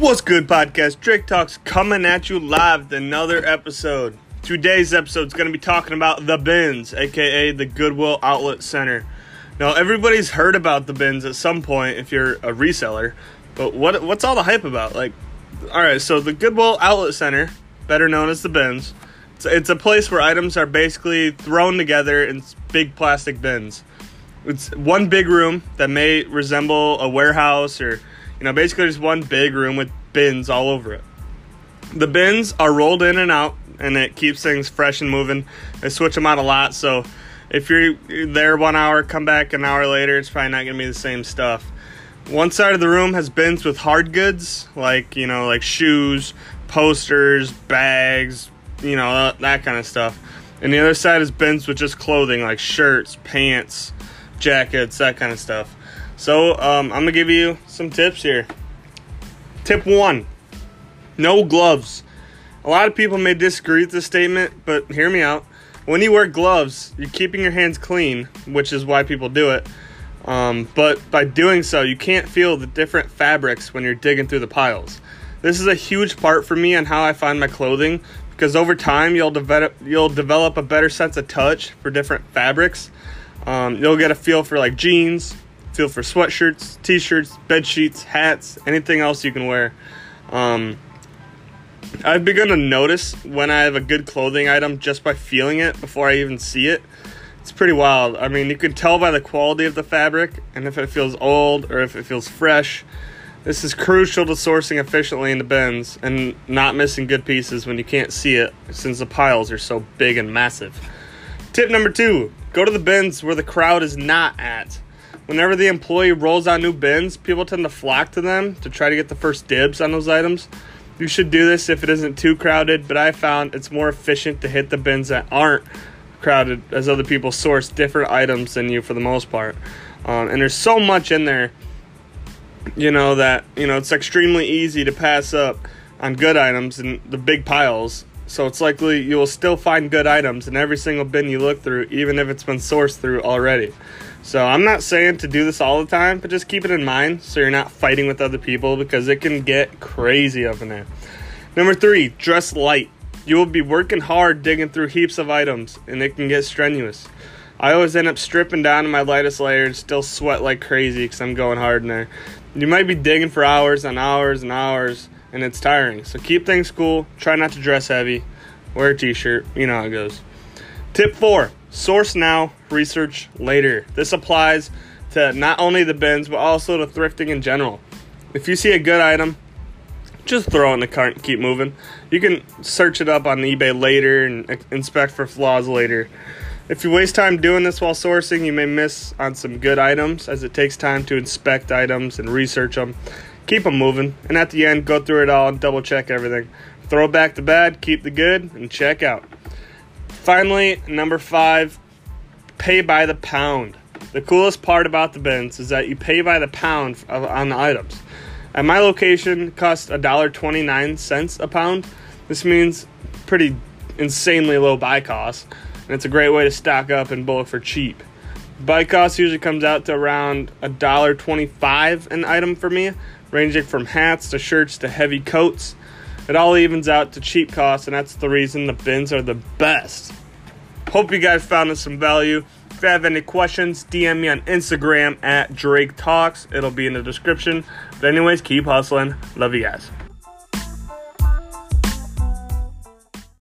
What's good, podcast? Drake Talks coming at you live with another episode. Today's episode is going to be talking about the bins, aka the Goodwill Outlet Center. Now, everybody's heard about the bins at some point if you're a reseller, but what what's all the hype about? Like, all right, so the Goodwill Outlet Center, better known as the bins, it's, it's a place where items are basically thrown together in big plastic bins. It's one big room that may resemble a warehouse or you know, basically just one big room with bins all over it. The bins are rolled in and out, and it keeps things fresh and moving. They switch them out a lot, so if you're there one hour, come back an hour later, it's probably not going to be the same stuff. One side of the room has bins with hard goods, like, you know, like shoes, posters, bags, you know, that, that kind of stuff. And the other side is bins with just clothing, like shirts, pants, jackets, that kind of stuff. So um, I'm gonna give you some tips here. Tip one: No gloves. A lot of people may disagree with this statement, but hear me out. When you wear gloves, you're keeping your hands clean, which is why people do it. Um, but by doing so, you can't feel the different fabrics when you're digging through the piles. This is a huge part for me on how I find my clothing because over time you'll develop you'll develop a better sense of touch for different fabrics. Um, you'll get a feel for like jeans, feel for sweatshirts, t-shirts, bed sheets, hats, anything else you can wear. Um, I've begun to notice when I have a good clothing item just by feeling it before I even see it. It's pretty wild. I mean, you can tell by the quality of the fabric and if it feels old or if it feels fresh. This is crucial to sourcing efficiently in the bins and not missing good pieces when you can't see it since the piles are so big and massive. Tip number two go to the bins where the crowd is not at. Whenever the employee rolls out new bins, people tend to flock to them to try to get the first dibs on those items. You should do this if it isn't too crowded, but I found it's more efficient to hit the bins that aren't crowded as other people source different items than you for the most part. Um, and there's so much in there, you know, that, you know, it's extremely easy to pass up on good items in the big piles. So it's likely you will still find good items in every single bin you look through, even if it's been sourced through already. So I'm not saying to do this all the time, but just keep it in mind so you're not fighting with other people because it can get crazy up in there. Number three, dress light. You will be working hard digging through heaps of items, and it can get strenuous. I always end up stripping down to my lightest layer and still sweat like crazy because I'm going hard in there. You might be digging for hours and hours and hours, and it's tiring. So keep things cool. Try not to dress heavy. Wear a t shirt. You know how it goes. Tip four Source now, research later. This applies to not only the bins, but also to thrifting in general. If you see a good item, just throw it in the cart and keep moving. You can search it up on eBay later and inspect for flaws later. If you waste time doing this while sourcing, you may miss on some good items as it takes time to inspect items and research them. Keep them moving, and at the end, go through it all and double check everything. Throw back the bad, keep the good, and check out. Finally, number five, pay by the pound. The coolest part about the bins is that you pay by the pound on the items. At my location, it costs $1.29 a pound. This means pretty insanely low buy cost, and it's a great way to stock up in bulk for cheap. Buy cost usually comes out to around $1.25 an item for me, ranging from hats to shirts to heavy coats. It all evens out to cheap costs, and that's the reason the bins are the best. Hope you guys found some value. If you have any questions, DM me on Instagram at Drake Talks. It'll be in the description. But anyways, keep hustling. Love you guys.